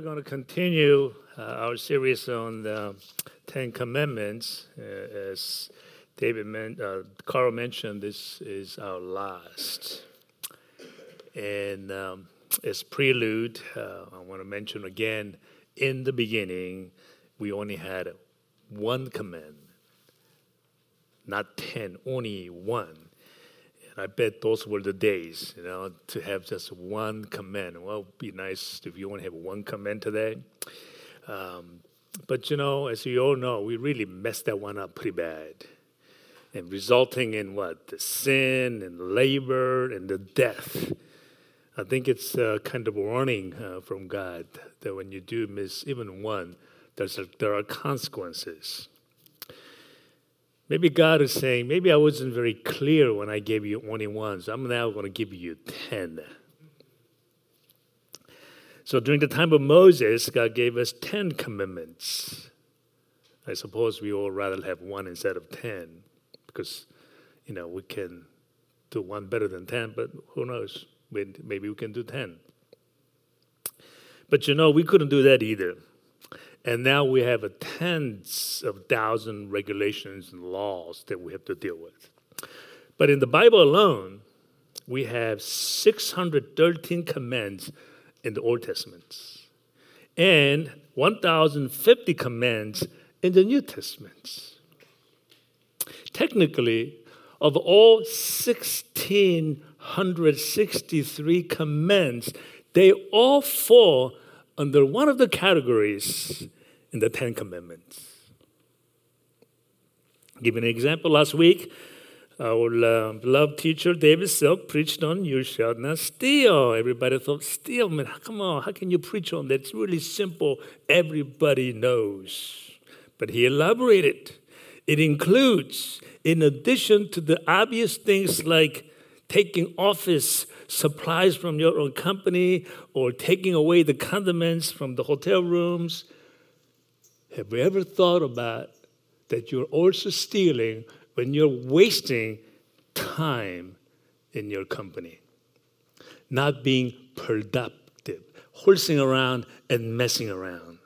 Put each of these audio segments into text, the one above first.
We're going to continue uh, our series on the Ten Commandments. Uh, as David men- uh, Carl mentioned, this is our last. And um, as prelude, uh, I want to mention again in the beginning, we only had one command, not ten, only one. And I bet those were the days, you know, to have just one command. Well, it'd be nice if you only have one command today. Um, but you know, as you all know, we really messed that one up pretty bad. And resulting in what? The sin and labor and the death. I think it's uh, kind of a warning uh, from God that when you do miss even one, there's a, there are consequences. Maybe God is saying, maybe I wasn't very clear when I gave you only one, so I'm now going to give you 10. So during the time of Moses, God gave us 10 commandments. I suppose we all rather have one instead of 10 because, you know, we can do one better than 10, but who knows? Maybe we can do 10. But you know, we couldn't do that either. And now we have a tens of thousand regulations and laws that we have to deal with. But in the Bible alone, we have 613 commands in the Old Testament and 1,050 commands in the New Testament. Technically, of all 1,663 commands, they all fall under one of the categories in the Ten Commandments. Give an example. Last week, our uh, beloved teacher David Silk preached on "You shall not steal." Everybody thought, "Steal, man? Come on! How can you preach on that? It's really simple. Everybody knows." But he elaborated. It includes, in addition to the obvious things like taking office supplies from your own company or taking away the condiments from the hotel rooms. Have you ever thought about that you're also stealing when you're wasting time in your company? Not being productive, horsing around and messing around.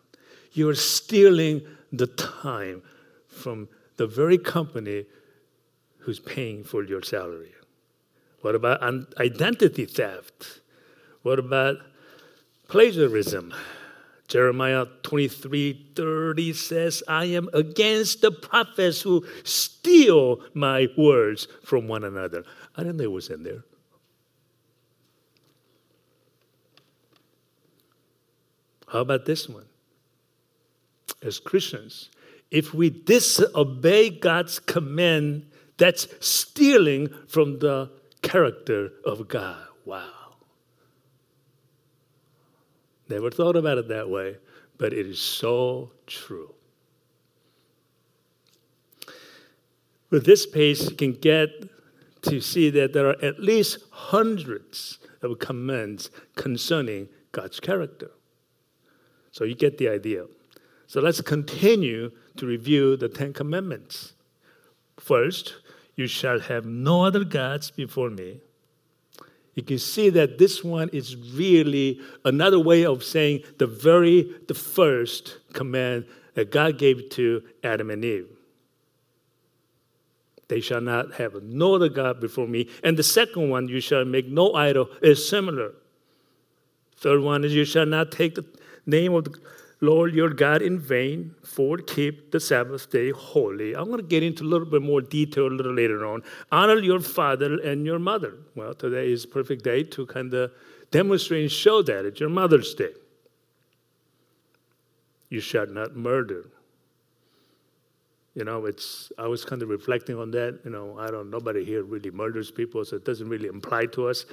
You're stealing the time from the very company who's paying for your salary. What about identity theft? What about plagiarism? Jeremiah 23 30 says, I am against the prophets who steal my words from one another. I didn't know it was in there. How about this one? As Christians, if we disobey God's command, that's stealing from the character of God. Wow. Never thought about it that way, but it is so true. With this pace, you can get to see that there are at least hundreds of commands concerning God's character. So you get the idea. So let's continue to review the Ten Commandments. First, you shall have no other gods before me. You can see that this one is really another way of saying the very the first command that God gave to Adam and Eve. They shall not have no other God before me. And the second one, you shall make no idol, is similar. Third one is you shall not take the name of the Lord your God in vain, four keep the Sabbath day holy. I'm going to get into a little bit more detail a little later on. Honor your father and your mother. Well, today is a perfect day to kind of demonstrate and show that. It's your Mother's Day. You shall not murder. You know, it's I was kind of reflecting on that. You know, I don't nobody here really murders people, so it doesn't really imply to us.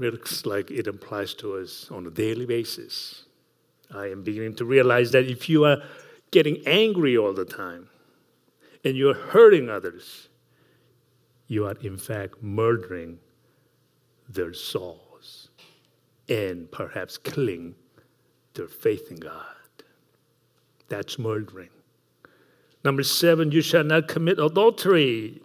It looks like it implies to us on a daily basis. I am beginning to realize that if you are getting angry all the time and you're hurting others, you are in fact murdering their souls and perhaps killing their faith in God. That's murdering. Number seven, you shall not commit adultery.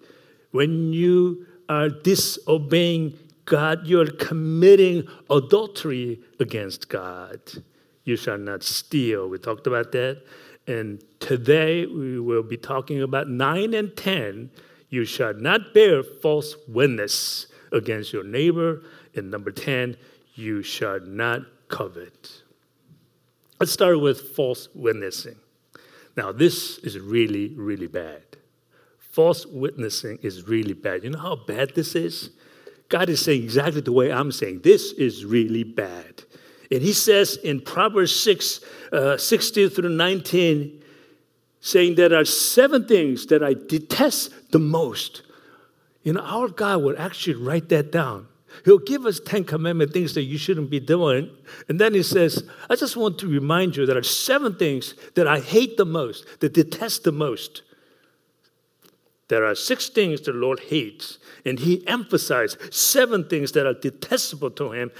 When you are disobeying God, you're committing adultery against God. You shall not steal. We talked about that. And today we will be talking about 9 and 10. You shall not bear false witness against your neighbor. And number 10, you shall not covet. Let's start with false witnessing. Now, this is really, really bad. False witnessing is really bad. You know how bad this is? God is saying exactly the way I'm saying. This is really bad. And he says in Proverbs 6, uh, 16 through 19, saying there are seven things that I detest the most. You know, our God would actually write that down. He'll give us 10 commandment things that you shouldn't be doing. And then he says, I just want to remind you there are seven things that I hate the most, that detest the most. There are six things the Lord hates, and he emphasized seven things that are detestable to him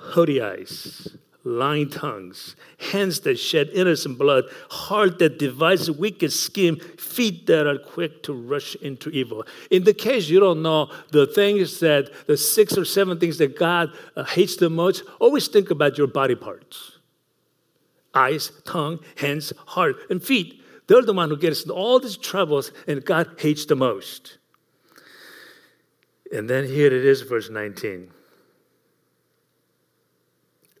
haughty eyes, lying tongues, hands that shed innocent blood, heart that devises wicked scheme, feet that are quick to rush into evil. In the case you don't know the things that the six or seven things that God uh, hates the most, always think about your body parts. Eyes, tongue, hands, heart, and feet. They're the one who gets all these troubles and God hates the most. And then here it is, verse 19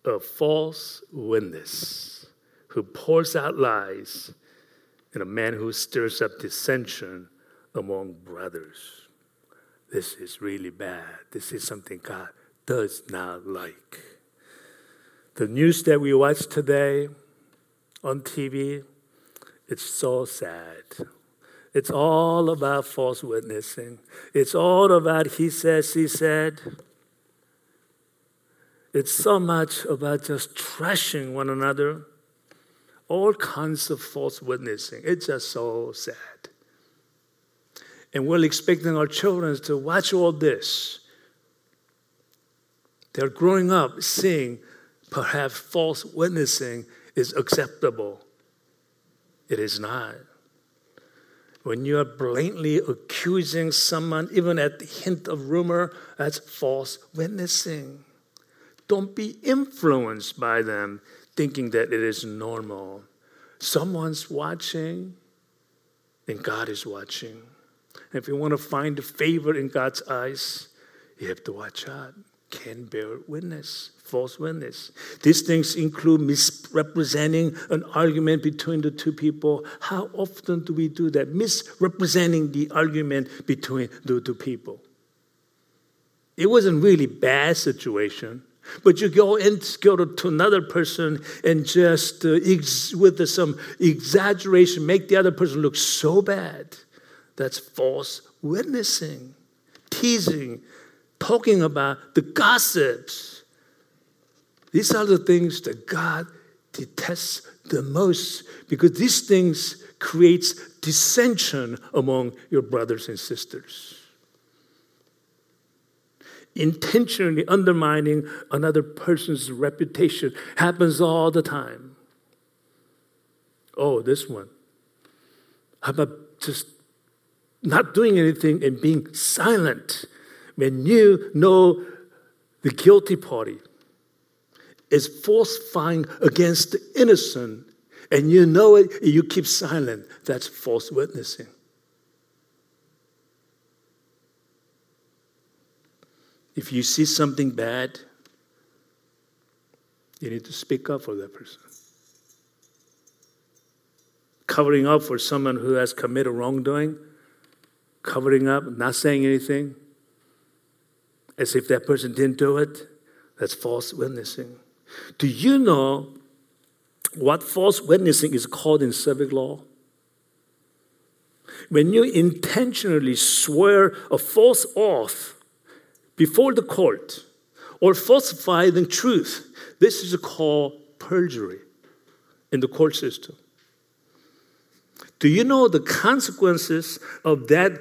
a false witness who pours out lies and a man who stirs up dissension among brothers. This is really bad. This is something God does not like. The news that we watch today on TV, it's so sad. It's all about false witnessing. It's all about he says, he said. It's so much about just trashing one another, all kinds of false witnessing. It's just so sad. And we're expecting our children to watch all this. They're growing up seeing perhaps false witnessing is acceptable. It is not. When you are blatantly accusing someone, even at the hint of rumor, that's false witnessing. Don't be influenced by them thinking that it is normal. Someone's watching, and God is watching. And if you want to find favor in God's eyes, you have to watch out. Can bear witness, false witness. These things include misrepresenting an argument between the two people. How often do we do that? Misrepresenting the argument between the two people. It wasn't really bad situation. But you go and go to, to another person and just uh, ex- with some exaggeration make the other person look so bad. That's false witnessing, teasing, talking about the gossips. These are the things that God detests the most because these things creates dissension among your brothers and sisters intentionally undermining another person's reputation happens all the time. Oh, this one. How about just not doing anything and being silent when you know the guilty party is falsifying against the innocent and you know it, and you keep silent. That's false witnessing. If you see something bad, you need to speak up for that person. Covering up for someone who has committed wrongdoing, covering up, not saying anything, as if that person didn't do it, that's false witnessing. Do you know what false witnessing is called in civic law? When you intentionally swear a false oath before the court or falsify the truth. This is called perjury in the court system. Do you know the consequences of that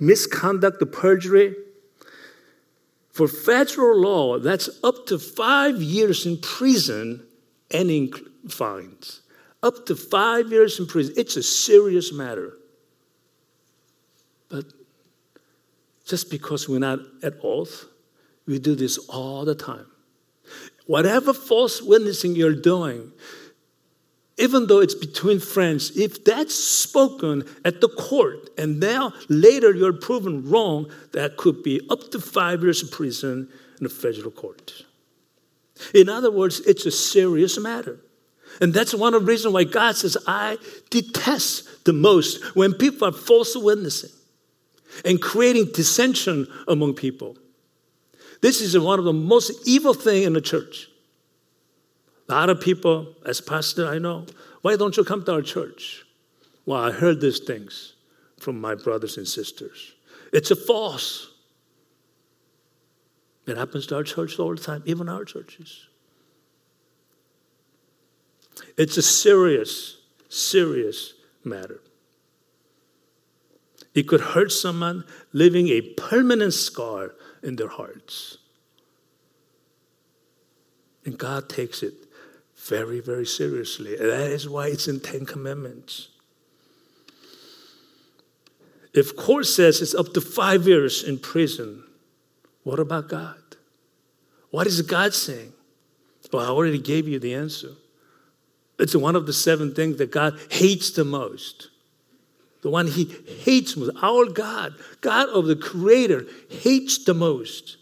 misconduct, the perjury? For federal law, that's up to five years in prison and in fines. Up to five years in prison. It's a serious matter. But just because we're not at oath, we do this all the time. Whatever false witnessing you're doing, even though it's between friends, if that's spoken at the court and now later you're proven wrong, that could be up to five years in prison in a federal court. In other words, it's a serious matter. And that's one of the reasons why God says, I detest the most when people are false witnessing and creating dissension among people. This is one of the most evil thing in the church. A lot of people, as pastor, I know, why don't you come to our church? Well, I heard these things from my brothers and sisters. It's a false. It happens to our church all the time, even our churches. It's a serious, serious matter. It could hurt someone, leaving a permanent scar in their hearts. And God takes it very, very seriously. And that is why it's in Ten Commandments. If court says it's up to five years in prison, what about God? What is God saying? Well, I already gave you the answer. It's one of the seven things that God hates the most. The one he hates most. Our God, God of the Creator, hates the most.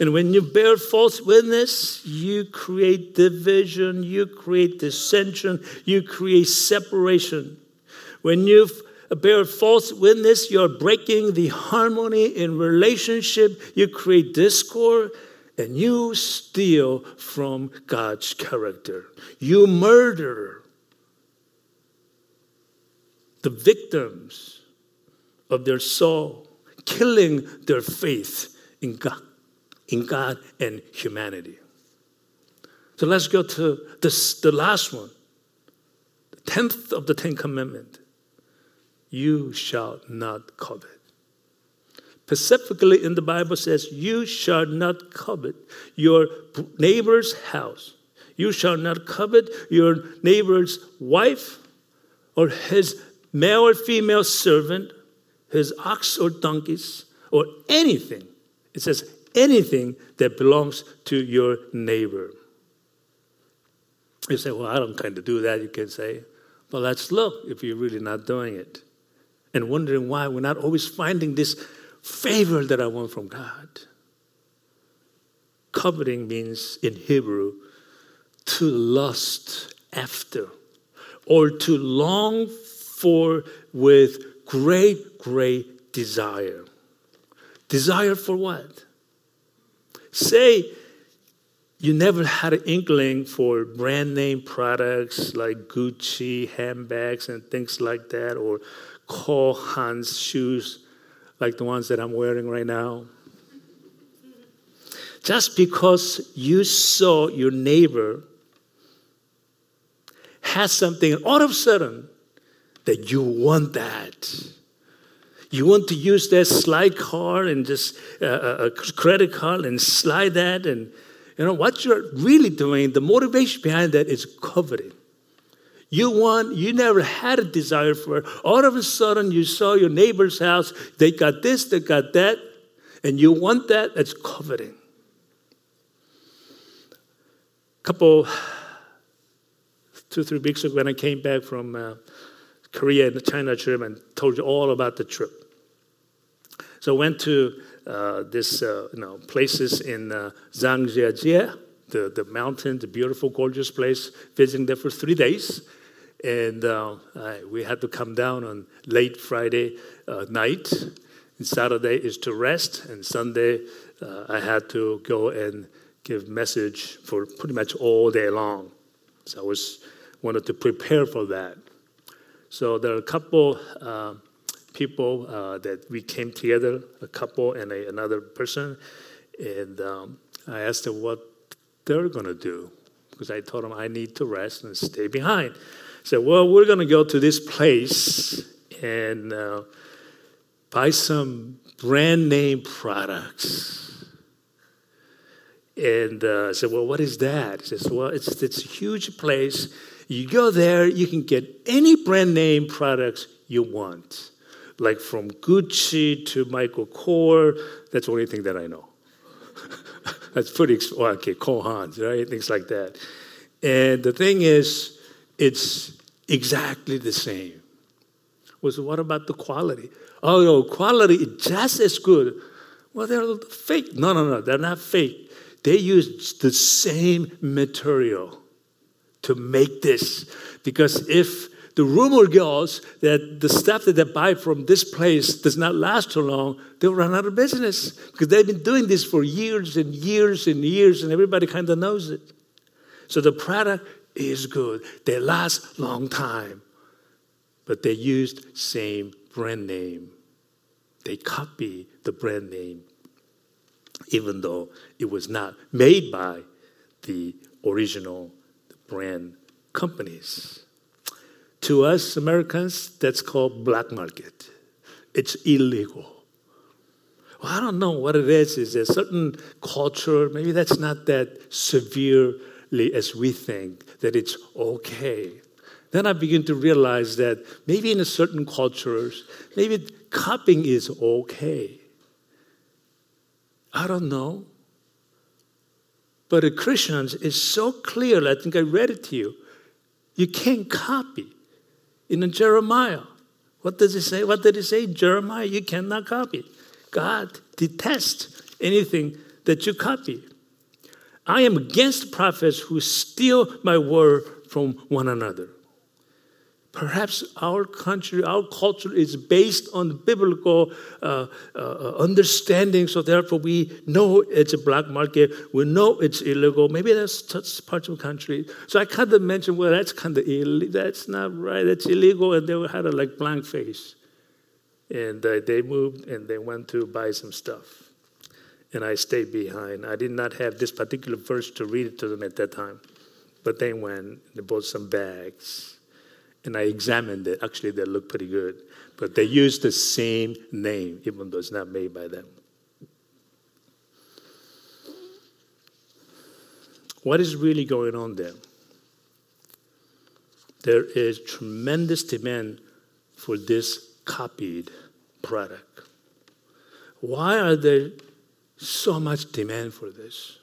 And when you bear false witness, you create division, you create dissension, you create separation. When you bear false witness, you're breaking the harmony in relationship, you create discord, and you steal from God's character. You murder the victims of their soul, killing their faith in God, in God and humanity. So let's go to this, the last one, the tenth of the Ten Commandment. You shall not covet. Specifically in the Bible says, You shall not covet your neighbor's house. You shall not covet your neighbor's wife or his male or female servant, his ox or donkeys, or anything. It says anything that belongs to your neighbor. You say, Well, I don't kind of do that, you can say. Well, let's look if you're really not doing it. And wondering why we're not always finding this favor that I want from God. Coveting means in Hebrew to lust after or to long for with great, great desire. Desire for what? Say you never had an inkling for brand name products like Gucci handbags and things like that, or Cole Haan shoes like the ones that I'm wearing right now. Just because you saw your neighbor has something, all of a sudden, that you want that. You want to use that slide card and just uh, uh a credit card and slide that, and you know what you're really doing. The motivation behind that is coveting. You want, you never had a desire for it. All of a sudden, you saw your neighbor's house. They got this, they got that, and you want that. That's coveting. A couple, two, three weeks ago, when I came back from uh, Korea and China trip, and told you all about the trip. So went to uh, this, uh, you know, places in uh, Zhangjiajie, the, the mountain, the beautiful, gorgeous place, visiting there for three days. And uh, I, we had to come down on late Friday uh, night. And Saturday is to rest, and Sunday uh, I had to go and give message for pretty much all day long. So I was wanted to prepare for that. So there are a couple uh, people uh, that we came together, a couple and a, another person, and um, I asked them what they're going to do because I told them I need to rest and stay behind said, Well, we're going to go to this place and uh, buy some brand name products. And uh, I said, Well, what is that? He says, Well, it's, it's a huge place. You go there, you can get any brand name products you want, like from Gucci to Michael Kors. That's the only thing that I know. That's pretty, well, okay, Cole Haans, right? Things like that. And the thing is, it's exactly the same. Well, so what about the quality? Oh, no, quality is just as good. Well, they're fake. No, no, no, they're not fake. They use the same material to make this. Because if the rumor goes that the stuff that they buy from this place does not last too long, they'll run out of business because they've been doing this for years and years and years, and everybody kind of knows it. So the product is good. They last long time, but they used same brand name. They copy the brand name, even though it was not made by the original brand companies. To us Americans, that's called black market. It's illegal. Well, I don't know what it is. Is a certain culture? Maybe that's not that severely as we think that it's okay. Then I begin to realize that maybe in a certain cultures, maybe copying is okay. I don't know. But the Christians is so clear. I think I read it to you. You can't copy in Jeremiah. What does it say? What did it say? Jeremiah, you cannot copy. God detests anything that you copy. I am against prophets who steal my word from one another. Perhaps our country, our culture is based on biblical uh, uh, understanding, so therefore we know it's a black market, we know it's illegal. Maybe that's, that's parts of the country. So I kind of mentioned, well, that's kind of illegal. That's not right. That's illegal, and they had a like blank face, and uh, they moved and they went to buy some stuff, and I stayed behind. I did not have this particular verse to read to them at that time, but they went. They bought some bags and I examined it. Actually, they look pretty good. But they use the same name, even though it's not made by them. What is really going on there? There is tremendous demand for this copied product. Why are there so much demand for this?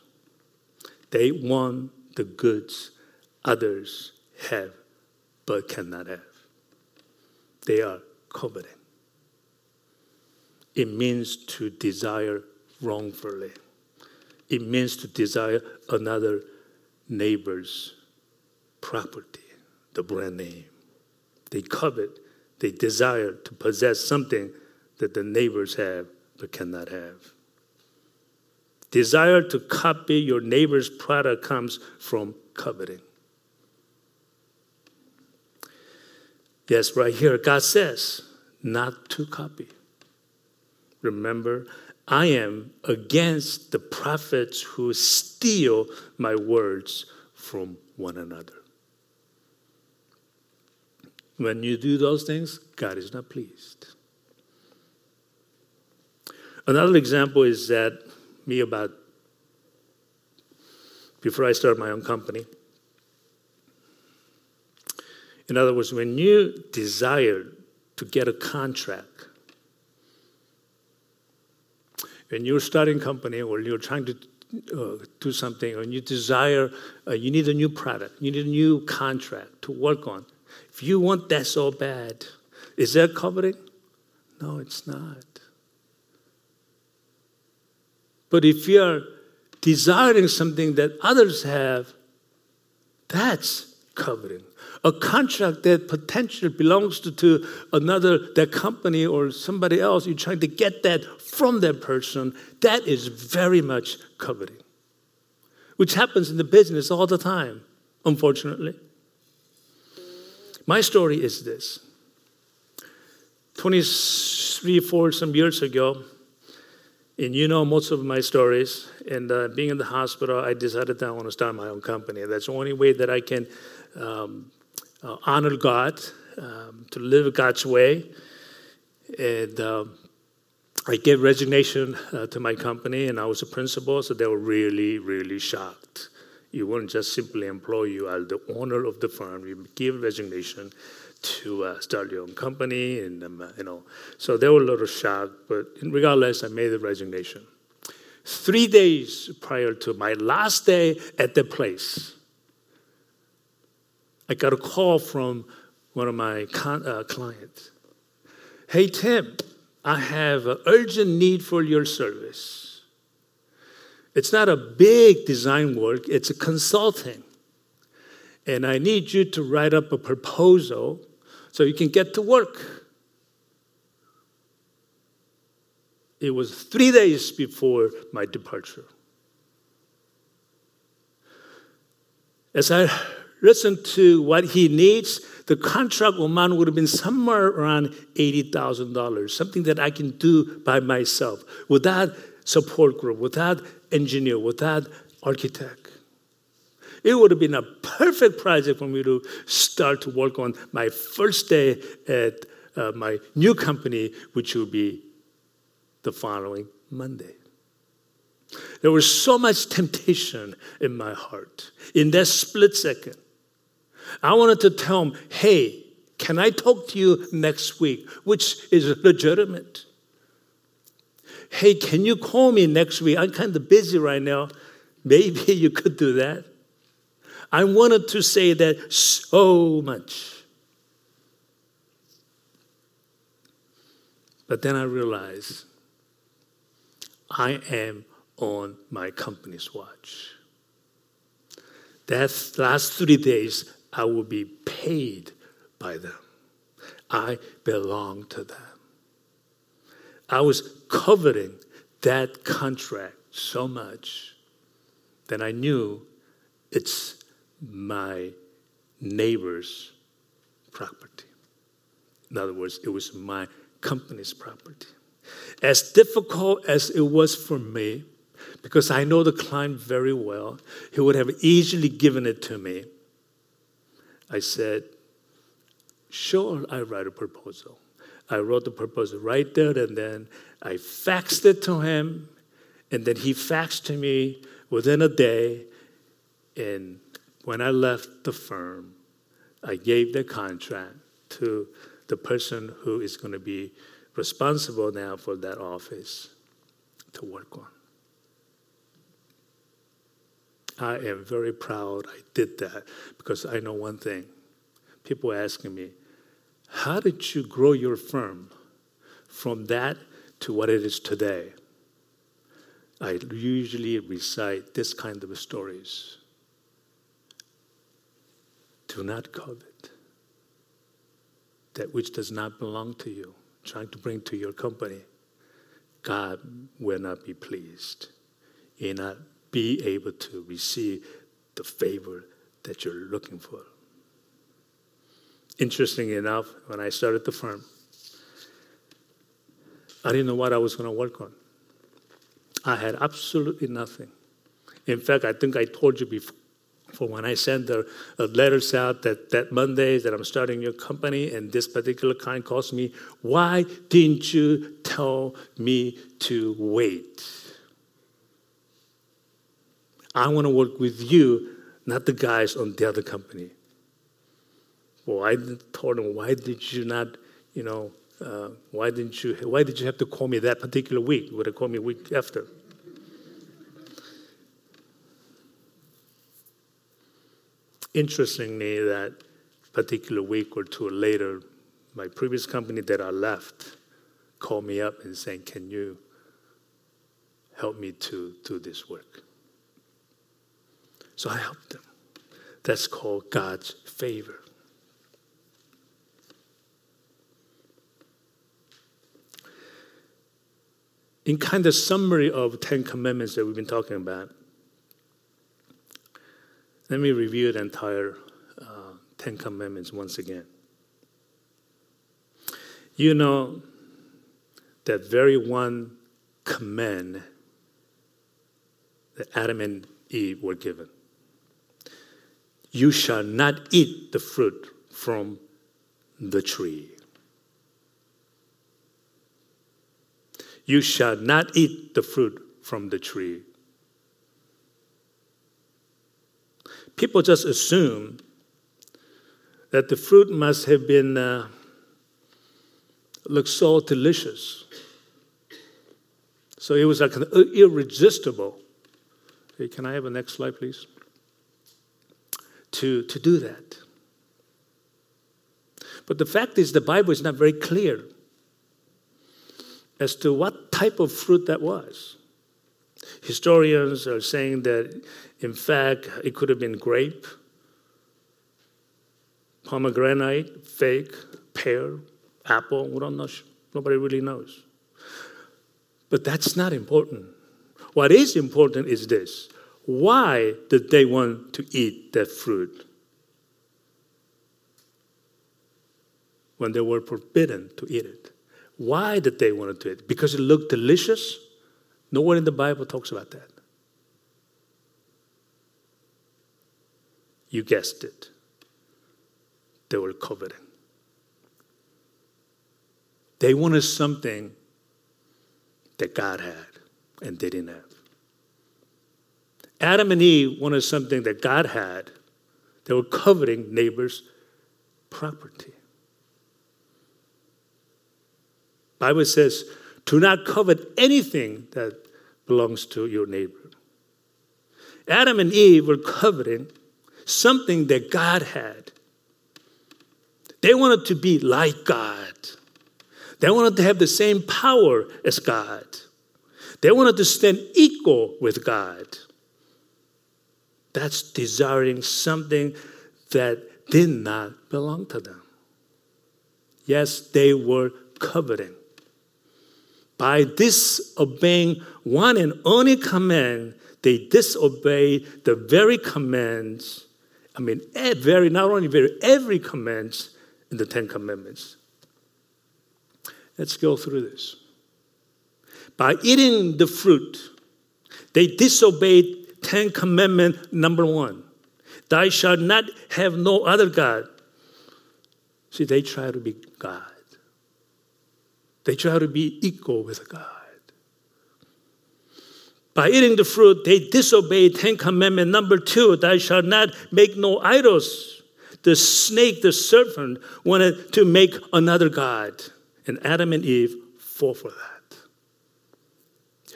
They want the goods others have but cannot have. They are coveting. It means to desire wrongfully. It means to desire another neighbor's property, the brand name. They covet, they desire to possess something that the neighbors have but cannot have. Desire to copy your neighbor's product comes from coveting. Yes, right here, God says not to copy. Remember, I am against the prophets who steal my words from one another. When you do those things, God is not pleased. Another example is that me about before I started my own company. In other words, when you desire to get a contract, when you're starting a company or you're trying to uh, do something or you desire, uh, you need a new product, you need a new contract to work on. If you want that so bad, is that coveting? No, it's not. But if you're desiring something that others have, that's coveting a contract that potentially belongs to, to another that company or somebody else you're trying to get that from that person that is very much coveting. Which happens in the business all the time unfortunately. My story is this. 23 4 some years ago and you know most of my stories and uh, being in the hospital i decided that i want to start my own company. That's the only way that i can um, uh, honor God, um, to live God's way. And um, I gave resignation uh, to my company, and I was a principal, so they were really, really shocked. You wouldn't just simply employ you as the owner of the firm. You give resignation to uh, start your own company, and um, you know. So they were a little shocked, but regardless, I made the resignation. three days prior to my last day at the place, I got a call from one of my con- uh, clients. Hey, Tim, I have an urgent need for your service. It's not a big design work, it's a consulting. And I need you to write up a proposal so you can get to work. It was three days before my departure. As I listened to what he needs, the contract amount would have been somewhere around $80,000, something that I can do by myself without support group, without engineer, without architect. It would have been a perfect project for me to start to work on my first day at uh, my new company, which will be the following Monday. There was so much temptation in my heart in that split second. I wanted to tell him, hey, can I talk to you next week? Which is legitimate. Hey, can you call me next week? I'm kind of busy right now. Maybe you could do that. I wanted to say that so much. But then I realized I am on my company's watch. That last three days, I will be paid by them. I belong to them. I was coveting that contract so much that I knew it's my neighbor's property. In other words, it was my company's property. As difficult as it was for me, because I know the client very well, he would have easily given it to me. I said, Sure, I write a proposal. I wrote the proposal right there and then. I faxed it to him, and then he faxed to me within a day. And when I left the firm, I gave the contract to the person who is going to be responsible now for that office to work on. I am very proud I did that because I know one thing. People asking me, how did you grow your firm from that to what it is today? I usually recite this kind of stories. Do not covet that which does not belong to you, trying to bring to your company. God will not be pleased. You're not be able to receive the favor that you're looking for. Interesting enough, when I started the firm, I didn't know what I was going to work on. I had absolutely nothing. In fact, I think I told you before for when I sent the letters out that, that Monday that I'm starting your company and this particular client calls me, why didn't you tell me to wait? I want to work with you, not the guys on the other company. Well, I told him, why did you not, you know, uh, why didn't you, why did you have to call me that particular week? You would have called me a week after. Interestingly, that particular week or two later, my previous company that I left called me up and saying, can you help me to do this work? So I helped them. That's called God's favor. In kind of summary of Ten Commandments that we've been talking about, let me review the entire uh, Ten Commandments once again. You know that very one command that Adam and Eve were given you shall not eat the fruit from the tree. You shall not eat the fruit from the tree. People just assume that the fruit must have been uh, look so delicious, So it was like an irresistible. Hey, can I have a next slide, please? To, to do that. But the fact is, the Bible is not very clear as to what type of fruit that was. Historians are saying that, in fact, it could have been grape, pomegranate, fig, pear, apple. We don't know. Nobody really knows. But that's not important. What is important is this why did they want to eat that fruit when they were forbidden to eat it? Why did they want to eat it? Because it looked delicious? Nowhere in the Bible talks about that. You guessed it. They were coveting. They wanted something that God had and they didn't have. Adam and Eve wanted something that God had. They were coveting neighbors' property. Bible says, do not covet anything that belongs to your neighbor. Adam and Eve were coveting something that God had. They wanted to be like God. They wanted to have the same power as God. They wanted to stand equal with God. That's desiring something that did not belong to them. Yes, they were coveting. By disobeying one and only command, they disobeyed the very commands. I mean, very not only very every command in the Ten Commandments. Let's go through this. By eating the fruit, they disobeyed Ten Commandment number one. Thou shalt not have no other God. See, they try to be God. They try to be equal with God. By eating the fruit, they disobeyed Ten Commandment number two. Thou shalt not make no idols. The snake, the serpent, wanted to make another God. And Adam and Eve fall for that.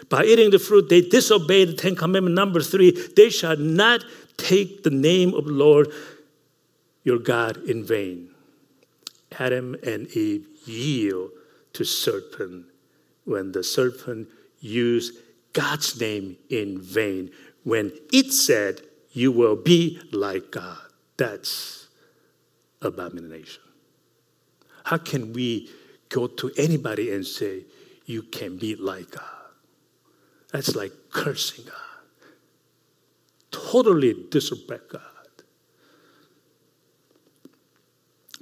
By eating the fruit, they disobeyed the Ten Commandment number three. They shall not take the name of the Lord your God in vain. Adam and Eve yield to serpent when the serpent used God's name in vain. When it said, You will be like God. That's abomination. How can we go to anybody and say, You can be like God? That's like cursing God. Totally disrespect God.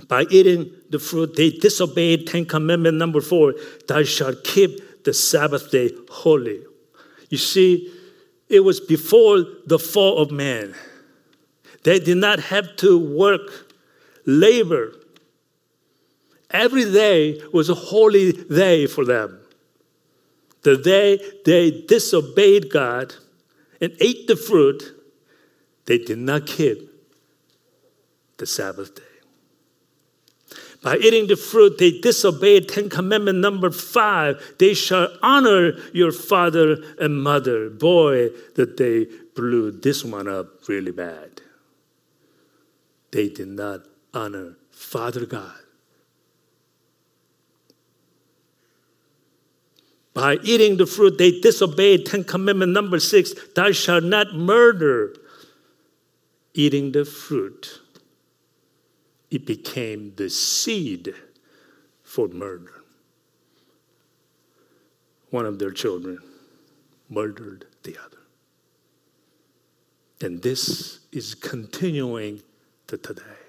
By eating the fruit, they disobeyed Ten Commandment number four, thou shalt keep the Sabbath day holy. You see, it was before the fall of man. They did not have to work, labor. Every day was a holy day for them. The day they disobeyed God and ate the fruit, they did not keep the Sabbath day. By eating the fruit, they disobeyed Ten Commandment number five. They shall honor your father and mother. Boy, that they blew this one up really bad. They did not honor Father God By eating the fruit, they disobeyed Ten Commandment number six, thou shalt not murder. Eating the fruit, it became the seed for murder. One of their children murdered the other. And this is continuing to today.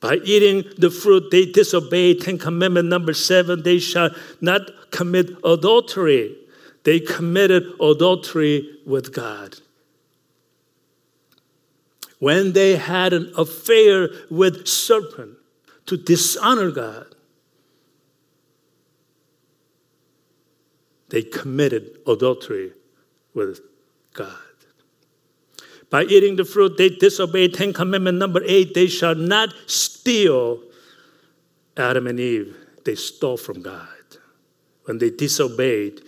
By eating the fruit, they disobeyed Ten Commandment number seven. They shall not commit adultery. They committed adultery with God. When they had an affair with serpent to dishonor God, they committed adultery with God. By eating the fruit, they disobeyed Ten Commandment number eight. They shall not steal. Adam and Eve, they stole from God. When they disobeyed,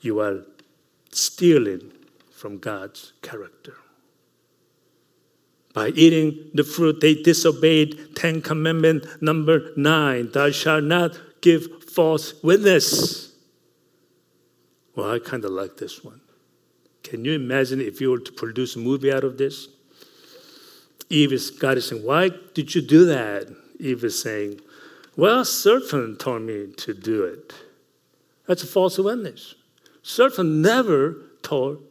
you are stealing from God's character. By eating the fruit, they disobeyed Ten Commandment number nine Thou shalt not give false witness. Well, I kind of like this one. Can you imagine if you were to produce a movie out of this? Eve is, God is saying, Why did you do that? Eve is saying, Well, serpent told me to do it. That's a false witness. Serpent never told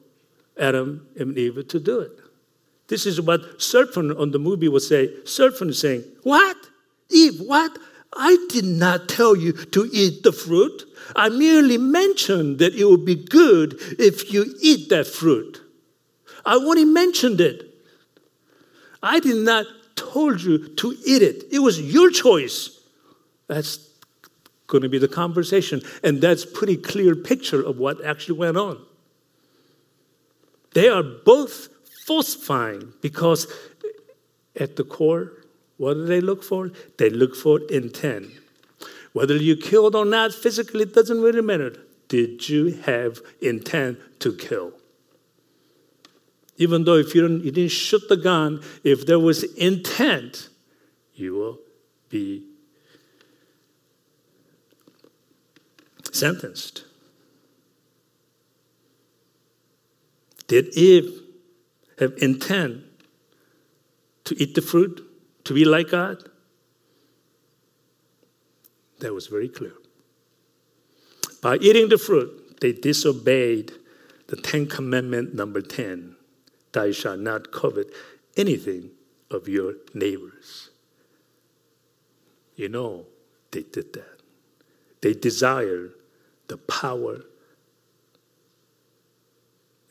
Adam and Eve to do it. This is what serpent on the movie would say. Serpent is saying, What? Eve, what? I did not tell you to eat the fruit. I merely mentioned that it would be good if you eat that fruit. I only mentioned it. I did not told you to eat it. It was your choice. That's going to be the conversation. And that's pretty clear picture of what actually went on. They are both falsifying because at the core, what do they look for? They look for intent. Whether you killed or not physically, it doesn't really matter. Did you have intent to kill? Even though if you, you didn't shoot the gun, if there was intent, you will be sentenced. Did Eve have intent to eat the fruit? To be like God? That was very clear. By eating the fruit, they disobeyed the Ten Commandment number 10 Thou shalt not covet anything of your neighbors. You know, they did that. They desired the power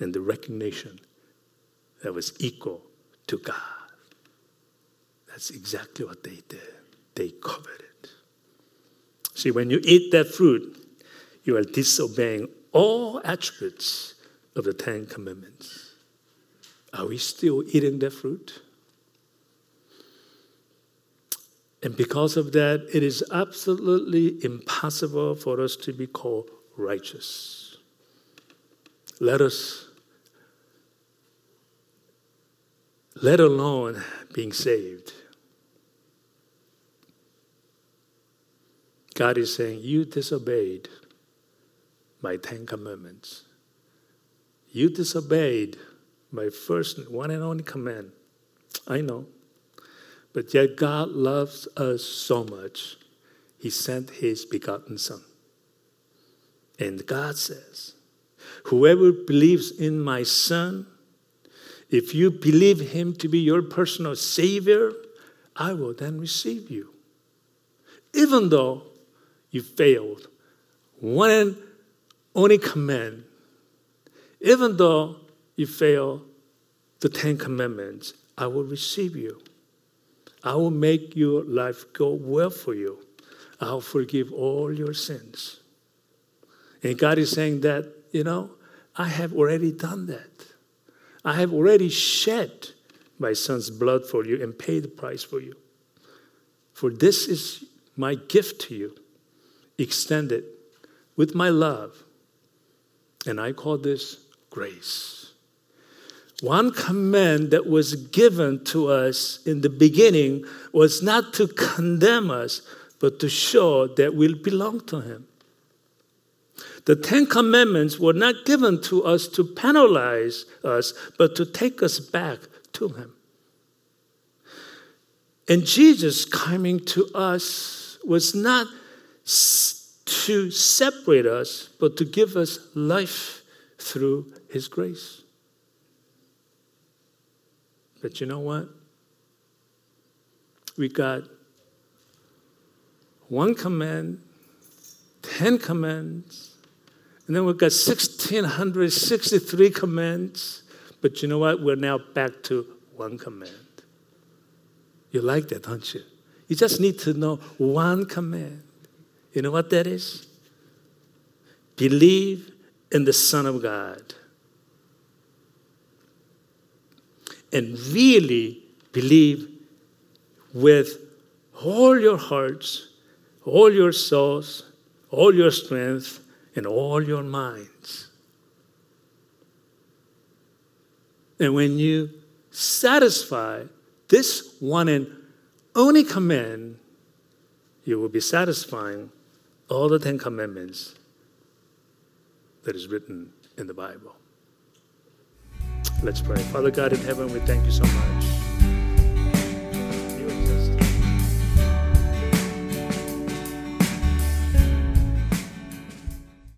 and the recognition that was equal to God. That's exactly what they did. They covered it. See, when you eat that fruit, you are disobeying all attributes of the Ten Commandments. Are we still eating that fruit? And because of that, it is absolutely impossible for us to be called righteous. Let us, let alone being saved, God is saying, You disobeyed my Ten Commandments. You disobeyed my first one and only command. I know. But yet God loves us so much, He sent His begotten Son. And God says, Whoever believes in my Son, if you believe Him to be your personal Savior, I will then receive you. Even though you failed. One only command, even though you fail the Ten Commandments, I will receive you. I will make your life go well for you. I'll forgive all your sins. And God is saying that, you know, I have already done that. I have already shed my son's blood for you and paid the price for you. For this is my gift to you extended with my love. And I call this grace. One command that was given to us in the beginning was not to condemn us, but to show that we belong to Him. The Ten Commandments were not given to us to penalize us, but to take us back to Him. And Jesus coming to us was not to separate us, but to give us life through His grace. But you know what? We got one command, 10 commands, and then we've got 1,663 commands. But you know what? We're now back to one command. You like that, don't you? You just need to know one command. You know what that is? Believe in the Son of God. And really believe with all your hearts, all your souls, all your strength, and all your minds. And when you satisfy this one and only command, you will be satisfying all the Ten Commandments that is written in the Bible. Let's pray. Father God in heaven, we thank you so much